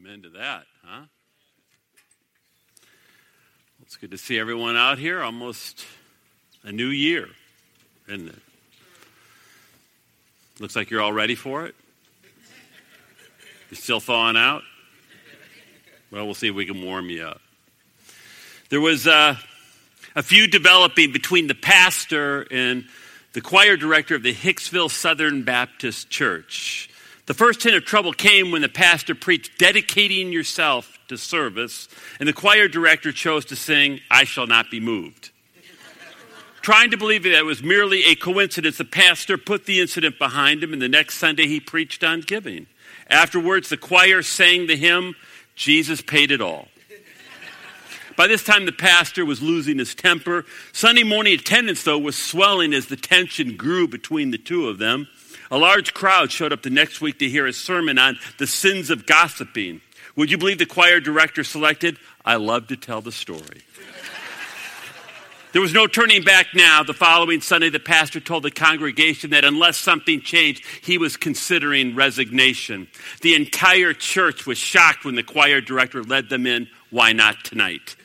Amen to that, huh? It's good to see everyone out here. Almost a new year, isn't it? Looks like you're all ready for it. You're still thawing out? Well, we'll see if we can warm you up. There was uh, a few developing between the pastor and the choir director of the Hicksville Southern Baptist Church. The first hint of trouble came when the pastor preached dedicating yourself to service, and the choir director chose to sing, I Shall Not Be Moved. Trying to believe that it was merely a coincidence, the pastor put the incident behind him, and the next Sunday he preached on giving. Afterwards, the choir sang the hymn, Jesus Paid It All. By this time, the pastor was losing his temper. Sunday morning attendance, though, was swelling as the tension grew between the two of them. A large crowd showed up the next week to hear a sermon on the sins of gossiping. Would you believe the choir director selected? I love to tell the story. There was no turning back now. The following Sunday, the pastor told the congregation that unless something changed, he was considering resignation. The entire church was shocked when the choir director led them in. Why not tonight?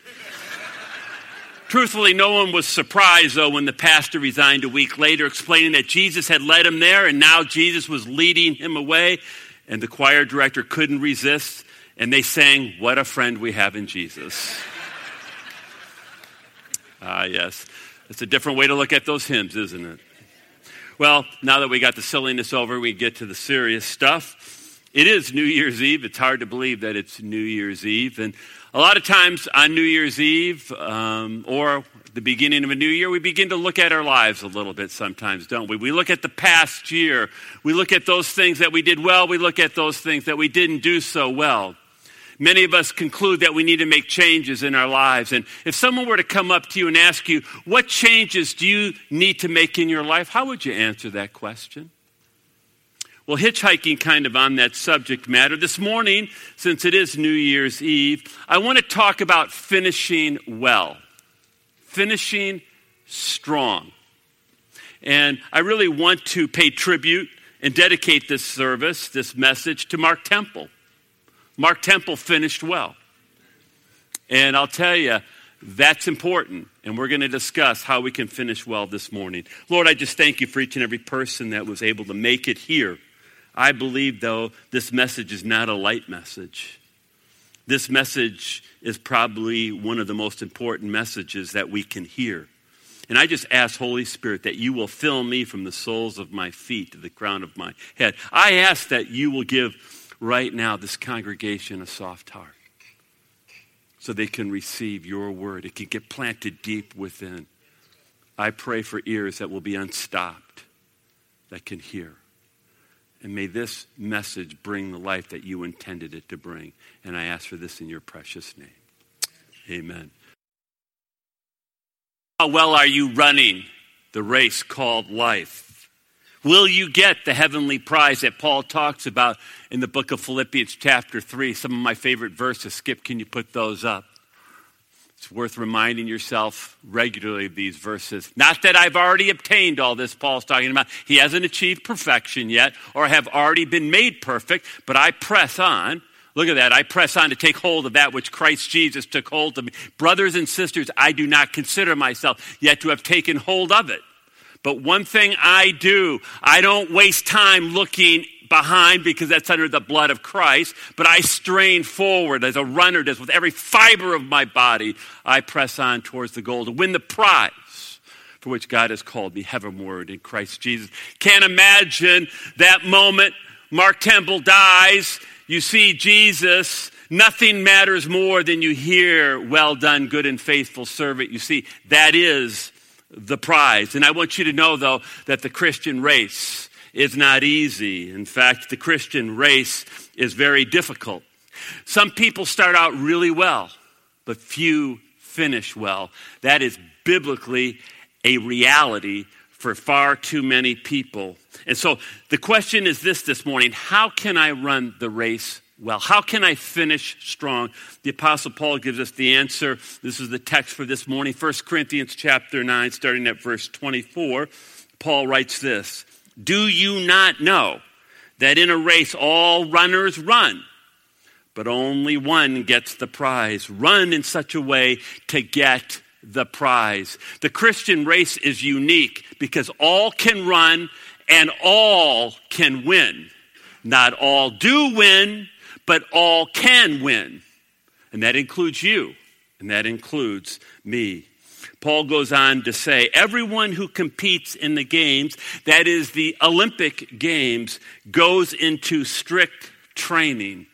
Truthfully, no one was surprised, though, when the pastor resigned a week later, explaining that Jesus had led him there and now Jesus was leading him away. And the choir director couldn't resist, and they sang, What a friend we have in Jesus. ah, yes. It's a different way to look at those hymns, isn't it? Well, now that we got the silliness over, we get to the serious stuff. It is New Year's Eve. It's hard to believe that it's New Year's Eve. And a lot of times on New Year's Eve um, or the beginning of a new year, we begin to look at our lives a little bit sometimes, don't we? We look at the past year. We look at those things that we did well. We look at those things that we didn't do so well. Many of us conclude that we need to make changes in our lives. And if someone were to come up to you and ask you, What changes do you need to make in your life? How would you answer that question? Well, hitchhiking kind of on that subject matter. This morning, since it is New Year's Eve, I want to talk about finishing well, finishing strong. And I really want to pay tribute and dedicate this service, this message, to Mark Temple. Mark Temple finished well. And I'll tell you, that's important. And we're going to discuss how we can finish well this morning. Lord, I just thank you for each and every person that was able to make it here. I believe, though, this message is not a light message. This message is probably one of the most important messages that we can hear. And I just ask, Holy Spirit, that you will fill me from the soles of my feet to the crown of my head. I ask that you will give right now this congregation a soft heart so they can receive your word. It can get planted deep within. I pray for ears that will be unstopped, that can hear. And may this message bring the life that you intended it to bring. And I ask for this in your precious name. Amen. How well are you running the race called life? Will you get the heavenly prize that Paul talks about in the book of Philippians, chapter 3? Some of my favorite verses. Skip, can you put those up? It's worth reminding yourself regularly of these verses. Not that I've already obtained all this Paul's talking about. He hasn't achieved perfection yet or have already been made perfect, but I press on. Look at that. I press on to take hold of that which Christ Jesus took hold of me. Brothers and sisters, I do not consider myself yet to have taken hold of it. But one thing I do, I don't waste time looking behind because that's under the blood of Christ, but I strain forward as a runner does with every fiber of my body. I press on towards the goal to win the prize for which God has called me heavenward in Christ Jesus. Can't imagine that moment. Mark Temple dies. You see Jesus. Nothing matters more than you hear, well done, good and faithful servant. You see, that is the prize. And I want you to know, though, that the Christian race is not easy. In fact, the Christian race is very difficult. Some people start out really well, but few finish well. That is biblically a reality for far too many people. And so the question is this this morning how can I run the race well? How can I finish strong? The apostle Paul gives us the answer. This is the text for this morning, 1 Corinthians chapter 9 starting at verse 24. Paul writes this: do you not know that in a race all runners run, but only one gets the prize. Run in such a way to get the prize. The Christian race is unique because all can run and all can win. Not all do win, but all can win. And that includes you, and that includes me. Paul goes on to say, everyone who competes in the games, that is the Olympic Games, goes into strict training.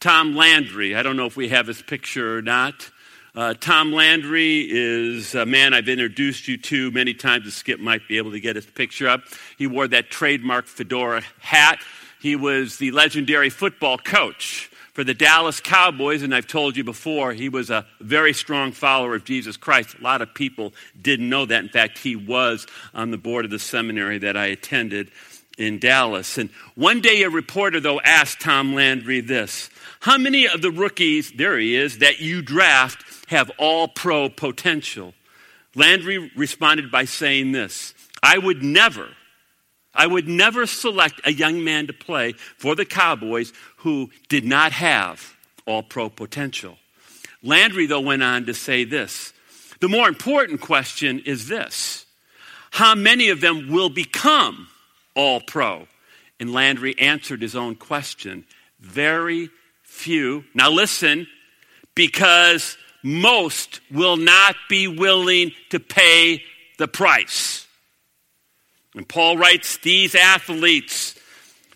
Tom Landry, I don't know if we have his picture or not. Uh, Tom Landry is a man I've introduced you to many times. Skip might be able to get his picture up. He wore that trademark fedora hat. He was the legendary football coach for the Dallas Cowboys, and I've told you before, he was a very strong follower of Jesus Christ. A lot of people didn't know that. In fact, he was on the board of the seminary that I attended in Dallas. And one day, a reporter, though, asked Tom Landry this How many of the rookies, there he is, that you draft have all pro potential? Landry responded by saying this I would never I would never select a young man to play for the Cowboys who did not have all pro potential. Landry, though, went on to say this The more important question is this How many of them will become all pro? And Landry answered his own question very few. Now, listen, because most will not be willing to pay the price. And Paul writes, these athletes,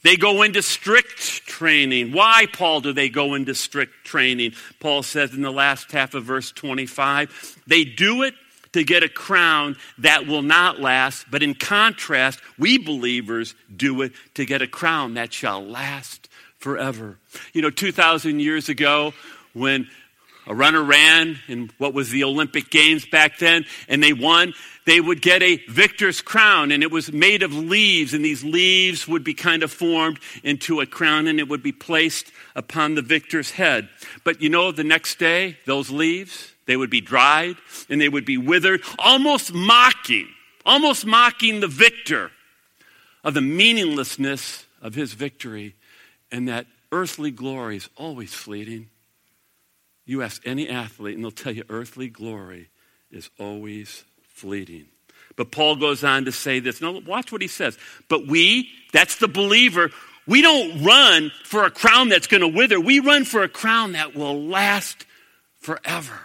they go into strict training. Why, Paul, do they go into strict training? Paul says in the last half of verse 25, they do it to get a crown that will not last, but in contrast, we believers do it to get a crown that shall last forever. You know, 2,000 years ago, when a runner ran in what was the Olympic Games back then, and they won, they would get a victor's crown, and it was made of leaves, and these leaves would be kind of formed into a crown, and it would be placed upon the victor's head. But you know, the next day, those leaves, they would be dried, and they would be withered, almost mocking, almost mocking the victor of the meaninglessness of his victory, and that earthly glory is always fleeting. You ask any athlete, and they'll tell you earthly glory is always fleeting. But Paul goes on to say this. Now, watch what he says. But we, that's the believer, we don't run for a crown that's going to wither. We run for a crown that will last forever.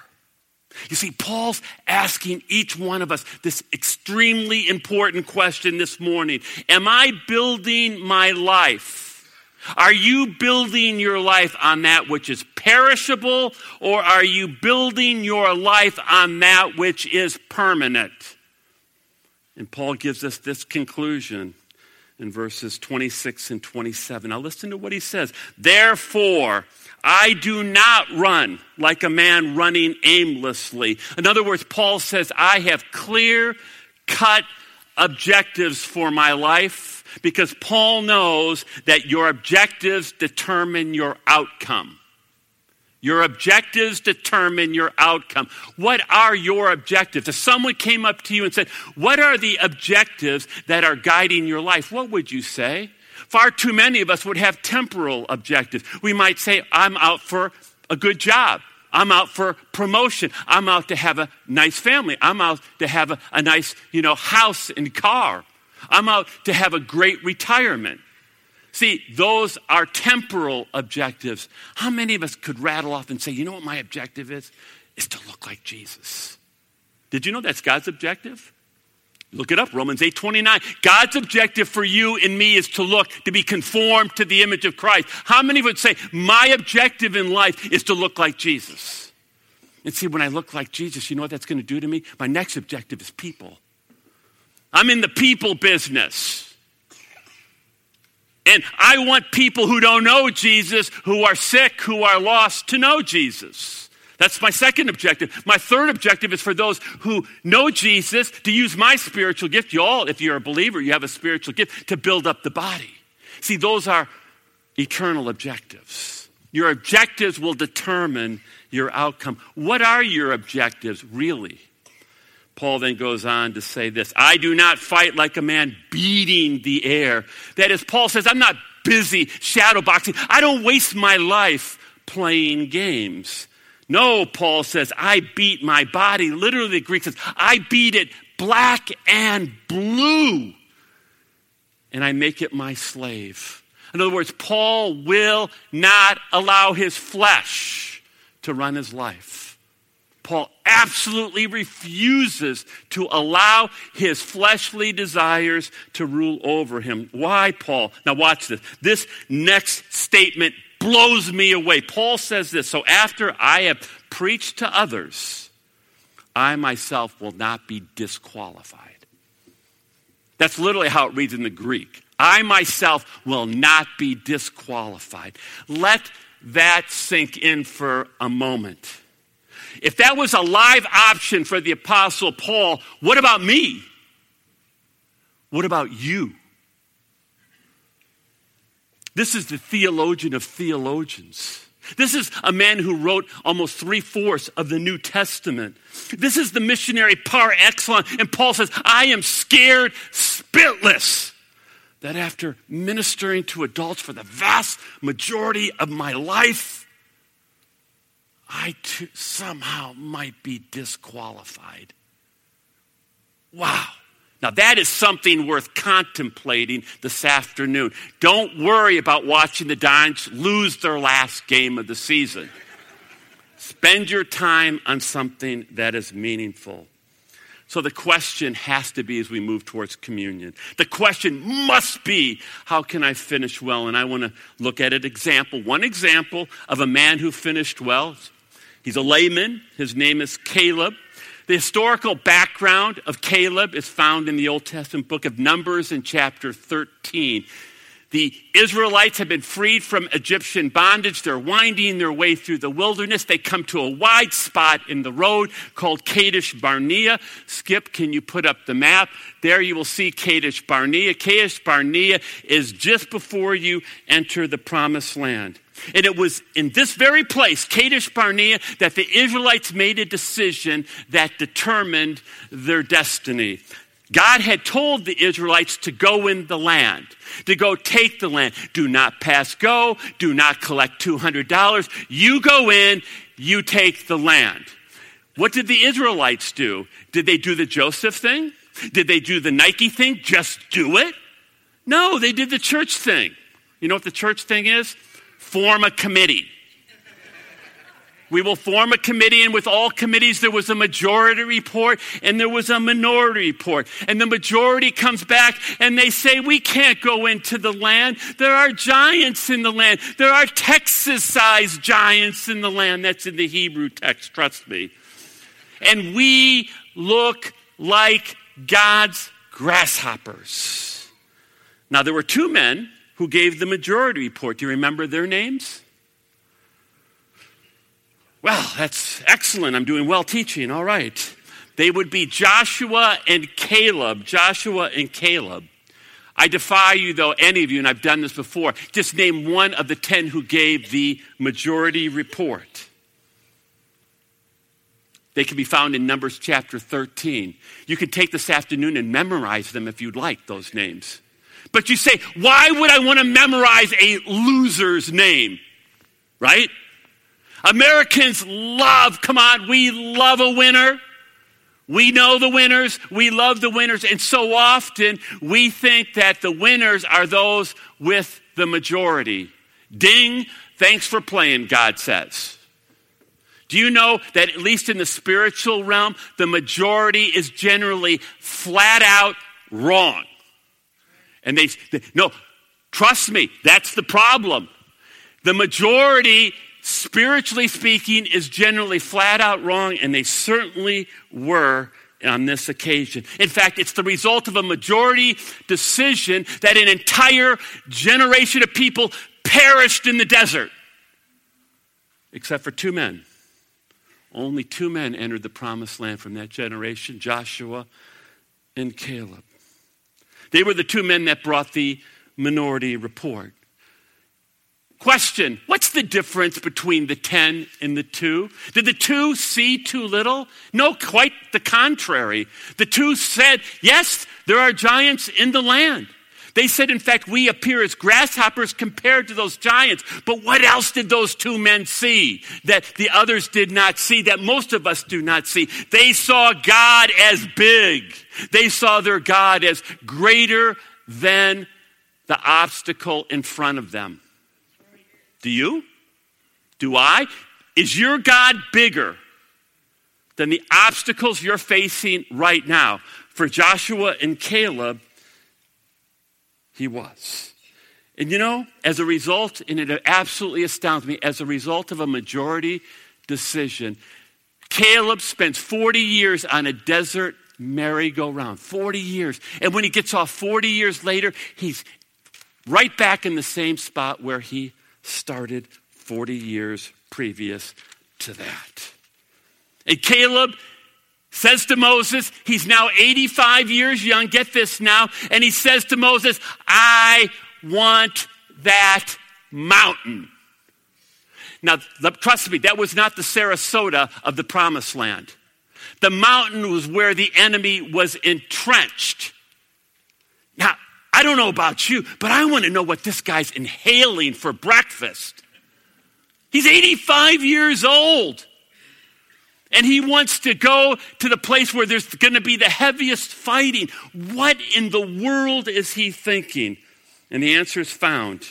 You see, Paul's asking each one of us this extremely important question this morning Am I building my life? Are you building your life on that which is perishable, or are you building your life on that which is permanent? And Paul gives us this conclusion in verses 26 and 27. Now, listen to what he says. Therefore, I do not run like a man running aimlessly. In other words, Paul says, I have clear cut objectives for my life because Paul knows that your objectives determine your outcome. Your objectives determine your outcome. What are your objectives? If someone came up to you and said, What are the objectives that are guiding your life? What would you say? Far too many of us would have temporal objectives. We might say, I'm out for a good job. I'm out for promotion. I'm out to have a nice family. I'm out to have a, a nice, you know, house and car. I'm out to have a great retirement. See, those are temporal objectives. How many of us could rattle off and say, you know what my objective is? Is to look like Jesus. Did you know that's God's objective? Look it up, Romans 8 29. God's objective for you and me is to look, to be conformed to the image of Christ. How many would say, My objective in life is to look like Jesus? And see, when I look like Jesus, you know what that's going to do to me? My next objective is people. I'm in the people business. And I want people who don't know Jesus, who are sick, who are lost, to know Jesus. That's my second objective. My third objective is for those who know Jesus to use my spiritual gift. You all, if you're a believer, you have a spiritual gift to build up the body. See, those are eternal objectives. Your objectives will determine your outcome. What are your objectives, really? Paul then goes on to say this I do not fight like a man beating the air. That is, Paul says, I'm not busy shadow boxing. I don't waste my life playing games. No, Paul says, I beat my body. Literally, the Greek says, I beat it black and blue, and I make it my slave. In other words, Paul will not allow his flesh to run his life. Paul absolutely refuses to allow his fleshly desires to rule over him. Why, Paul? Now, watch this. This next statement blows me away. Paul says this So after I have preached to others, I myself will not be disqualified. That's literally how it reads in the Greek. I myself will not be disqualified. Let that sink in for a moment. If that was a live option for the Apostle Paul, what about me? What about you? This is the theologian of theologians. This is a man who wrote almost three fourths of the New Testament. This is the missionary par excellence. And Paul says, I am scared spitless that after ministering to adults for the vast majority of my life, I too somehow might be disqualified. Wow. Now, that is something worth contemplating this afternoon. Don't worry about watching the Dons lose their last game of the season. Spend your time on something that is meaningful. So the question has to be as we move towards communion. The question must be, how can I finish well? And I want to look at an example, one example of a man who finished well. He's a layman. His name is Caleb. The historical background of Caleb is found in the Old Testament book of Numbers in chapter 13. The Israelites have been freed from Egyptian bondage. They're winding their way through the wilderness. They come to a wide spot in the road called Kadesh Barnea. Skip, can you put up the map? There you will see Kadesh Barnea. Kadesh Barnea is just before you enter the promised land. And it was in this very place, Kadesh Barnea, that the Israelites made a decision that determined their destiny. God had told the Israelites to go in the land, to go take the land. Do not pass go, do not collect $200. You go in, you take the land. What did the Israelites do? Did they do the Joseph thing? Did they do the Nike thing? Just do it? No, they did the church thing. You know what the church thing is? Form a committee. We will form a committee, and with all committees, there was a majority report and there was a minority report. And the majority comes back and they say, We can't go into the land. There are giants in the land. There are Texas sized giants in the land. That's in the Hebrew text, trust me. And we look like God's grasshoppers. Now, there were two men who gave the majority report. Do you remember their names? Well, that's excellent. I'm doing well teaching. All right. They would be Joshua and Caleb. Joshua and Caleb. I defy you, though, any of you, and I've done this before, just name one of the ten who gave the majority report. They can be found in Numbers chapter 13. You can take this afternoon and memorize them if you'd like those names. But you say, why would I want to memorize a loser's name? Right? Americans love, come on, we love a winner. We know the winners. We love the winners. And so often we think that the winners are those with the majority. Ding, thanks for playing, God says. Do you know that at least in the spiritual realm, the majority is generally flat out wrong? And they, they no, trust me, that's the problem. The majority spiritually speaking, is generally flat out wrong, and they certainly were on this occasion. In fact, it's the result of a majority decision that an entire generation of people perished in the desert, except for two men. Only two men entered the promised land from that generation Joshua and Caleb. They were the two men that brought the minority report. Question What's the difference between the 10 and the 2? Did the 2 see too little? No, quite the contrary. The 2 said, Yes, there are giants in the land. They said, in fact, we appear as grasshoppers compared to those giants. But what else did those two men see that the others did not see, that most of us do not see? They saw God as big. They saw their God as greater than the obstacle in front of them. Do you? Do I? Is your God bigger than the obstacles you're facing right now? For Joshua and Caleb, he was. And you know, as a result, and it absolutely astounds me, as a result of a majority decision, Caleb spends 40 years on a desert merry-go-round. 40 years. And when he gets off 40 years later, he's right back in the same spot where he started 40 years previous to that. And Caleb says to Moses, he's now 85 years young, get this now, and he says to Moses, I want that mountain. Now, trust me, that was not the Sarasota of the promised land. The mountain was where the enemy was entrenched. I don't know about you, but I want to know what this guy's inhaling for breakfast. He's 85 years old and he wants to go to the place where there's going to be the heaviest fighting. What in the world is he thinking? And the answer is found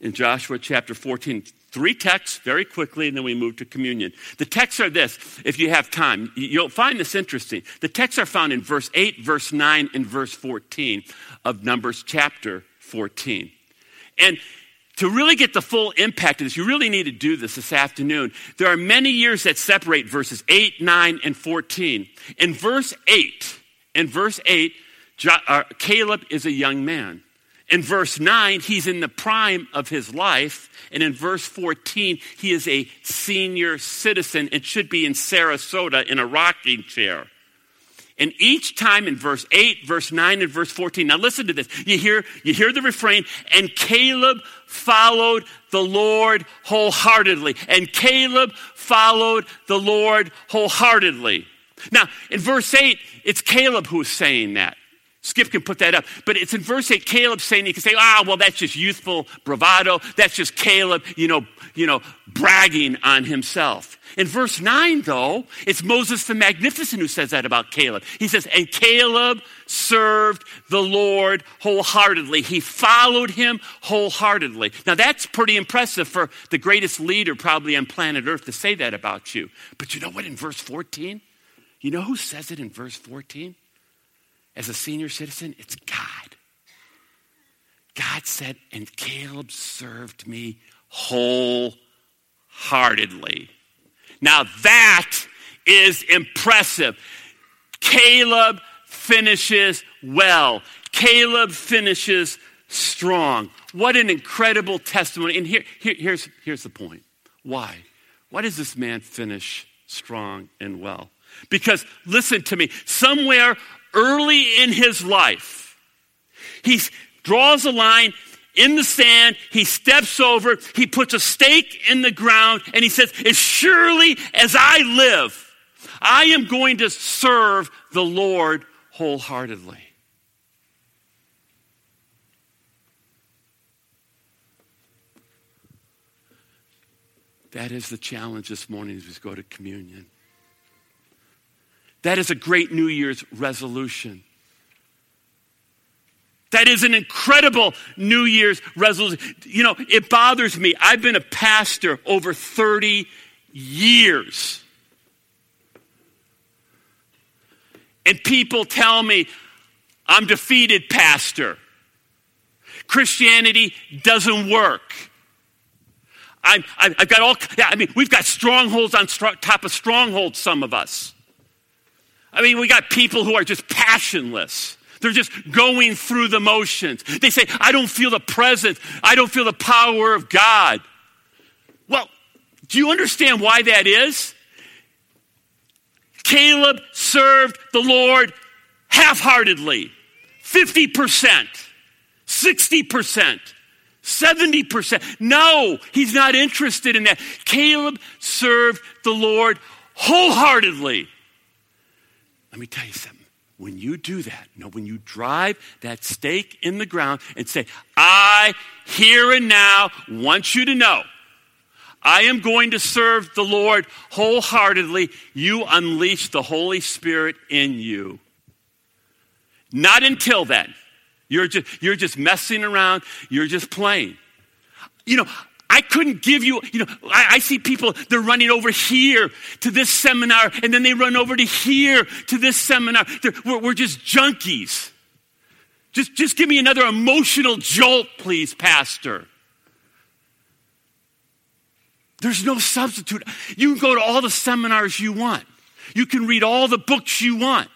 in Joshua chapter 14. Three texts very quickly, and then we move to communion. The texts are this, if you have time. You'll find this interesting. The texts are found in verse 8, verse 9, and verse 14 of Numbers chapter 14. And to really get the full impact of this, you really need to do this this afternoon. There are many years that separate verses 8, 9, and 14. In verse 8, in verse 8, uh, Caleb is a young man. In verse 9, he's in the prime of his life. And in verse 14, he is a senior citizen and should be in Sarasota in a rocking chair. And each time in verse 8, verse 9, and verse 14, now listen to this. You hear, you hear the refrain, and Caleb followed the Lord wholeheartedly. And Caleb followed the Lord wholeheartedly. Now, in verse 8, it's Caleb who's saying that. Skip can put that up. But it's in verse 8, Caleb saying, you can say, ah, well, that's just youthful bravado. That's just Caleb, you know, you know, bragging on himself. In verse 9, though, it's Moses the Magnificent who says that about Caleb. He says, And Caleb served the Lord wholeheartedly. He followed him wholeheartedly. Now, that's pretty impressive for the greatest leader probably on planet Earth to say that about you. But you know what, in verse 14? You know who says it in verse 14? As a senior citizen, it's God. God said, And Caleb served me wholeheartedly. Now that is impressive. Caleb finishes well. Caleb finishes strong. What an incredible testimony. And here, here, here's, here's the point. Why? Why does this man finish strong and well? Because listen to me, somewhere early in his life, he draws a line in the sand. He steps over, he puts a stake in the ground, and he says, As surely as I live, I am going to serve the Lord wholeheartedly. That is the challenge this morning as we go to communion. That is a great New Year's resolution. That is an incredible New Year's resolution. You know, it bothers me. I've been a pastor over 30 years. And people tell me, I'm defeated, pastor. Christianity doesn't work. i have got all, yeah, I mean, we've got strongholds on top of strongholds, some of us. I mean, we got people who are just passionless. They're just going through the motions. They say, I don't feel the presence, I don't feel the power of God. Well, do you understand why that is? Caleb served the Lord half heartedly 50%, 60%. 70%. No, he's not interested in that. Caleb served the Lord wholeheartedly. Let me tell you something when you do that, know, when you drive that stake in the ground and say, I here and now want you to know I am going to serve the Lord wholeheartedly, you unleash the Holy Spirit in you. Not until then. You're just, you're just messing around, you're just playing. You know, I couldn't give you, you know, I, I, see people, they're running over here to this seminar, and then they run over to here to this seminar. We're, we're just junkies. Just, just give me another emotional jolt, please, Pastor. There's no substitute. You can go to all the seminars you want, you can read all the books you want.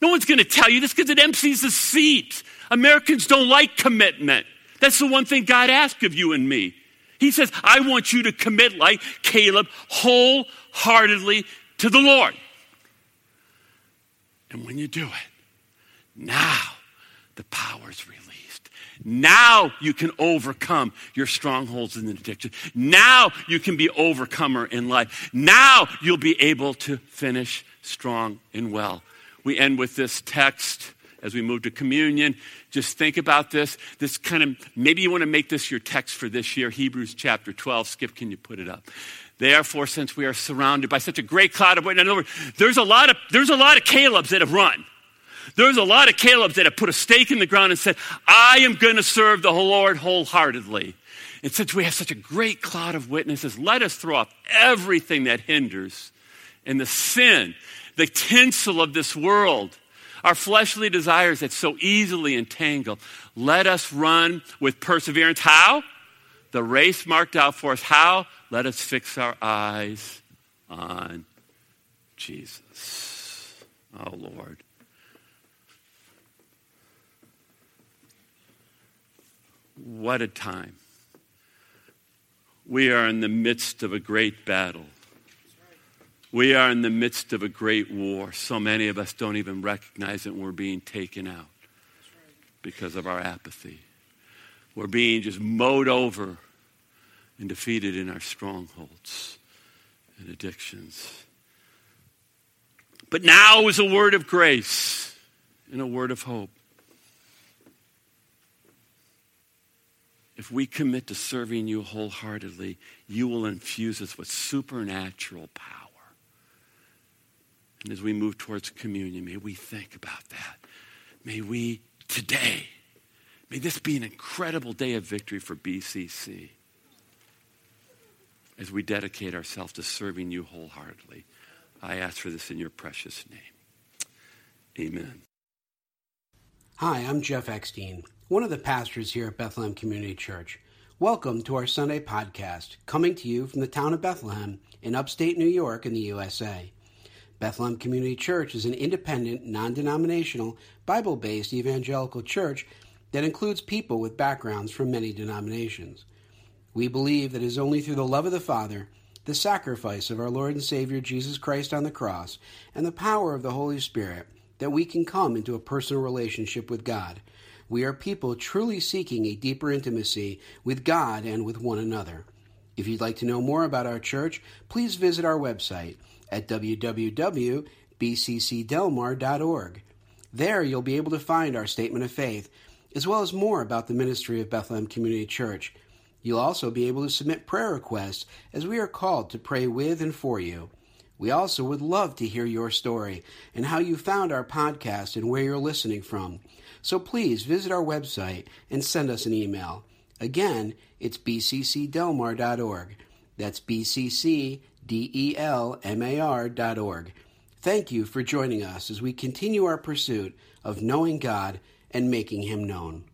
No one's going to tell you this because it empties the seat. Americans don't like commitment. That's the one thing God asks of you and me. He says, I want you to commit like Caleb wholeheartedly to the Lord. And when you do it, now the power is released. Now you can overcome your strongholds and addiction. Now you can be overcomer in life. Now you'll be able to finish strong and well. We end with this text as we move to communion. Just think about this. This kind of, maybe you want to make this your text for this year, Hebrews chapter 12. Skip, can you put it up? Therefore, since we are surrounded by such a great cloud of witnesses, in other words, there's a lot of, there's a lot of Caleb's that have run. There's a lot of Caleb's that have put a stake in the ground and said, I am going to serve the Lord wholeheartedly. And since we have such a great cloud of witnesses, let us throw off everything that hinders and the sin, the tinsel of this world our fleshly desires that so easily entangle. Let us run with perseverance. How? The race marked out for us. How? Let us fix our eyes on Jesus. Oh, Lord. What a time. We are in the midst of a great battle. We are in the midst of a great war. So many of us don't even recognize that we're being taken out because of our apathy. We're being just mowed over and defeated in our strongholds and addictions. But now is a word of grace and a word of hope. If we commit to serving you wholeheartedly, you will infuse us with supernatural power. And as we move towards communion, may we think about that. May we today, may this be an incredible day of victory for BCC as we dedicate ourselves to serving you wholeheartedly. I ask for this in your precious name. Amen. Hi, I'm Jeff Eckstein, one of the pastors here at Bethlehem Community Church. Welcome to our Sunday podcast, coming to you from the town of Bethlehem in upstate New York in the USA. Bethlehem Community Church is an independent, non denominational, Bible based evangelical church that includes people with backgrounds from many denominations. We believe that it is only through the love of the Father, the sacrifice of our Lord and Savior Jesus Christ on the cross, and the power of the Holy Spirit that we can come into a personal relationship with God. We are people truly seeking a deeper intimacy with God and with one another. If you'd like to know more about our church, please visit our website at www.bccdelmar.org. There you'll be able to find our statement of faith, as well as more about the ministry of Bethlehem Community Church. You'll also be able to submit prayer requests as we are called to pray with and for you. We also would love to hear your story and how you found our podcast and where you're listening from. So please visit our website and send us an email. Again, it's bccdelmar.org. That's bcc D-E-L-M-A-R dot org. Thank you for joining us as we continue our pursuit of knowing God and making Him known.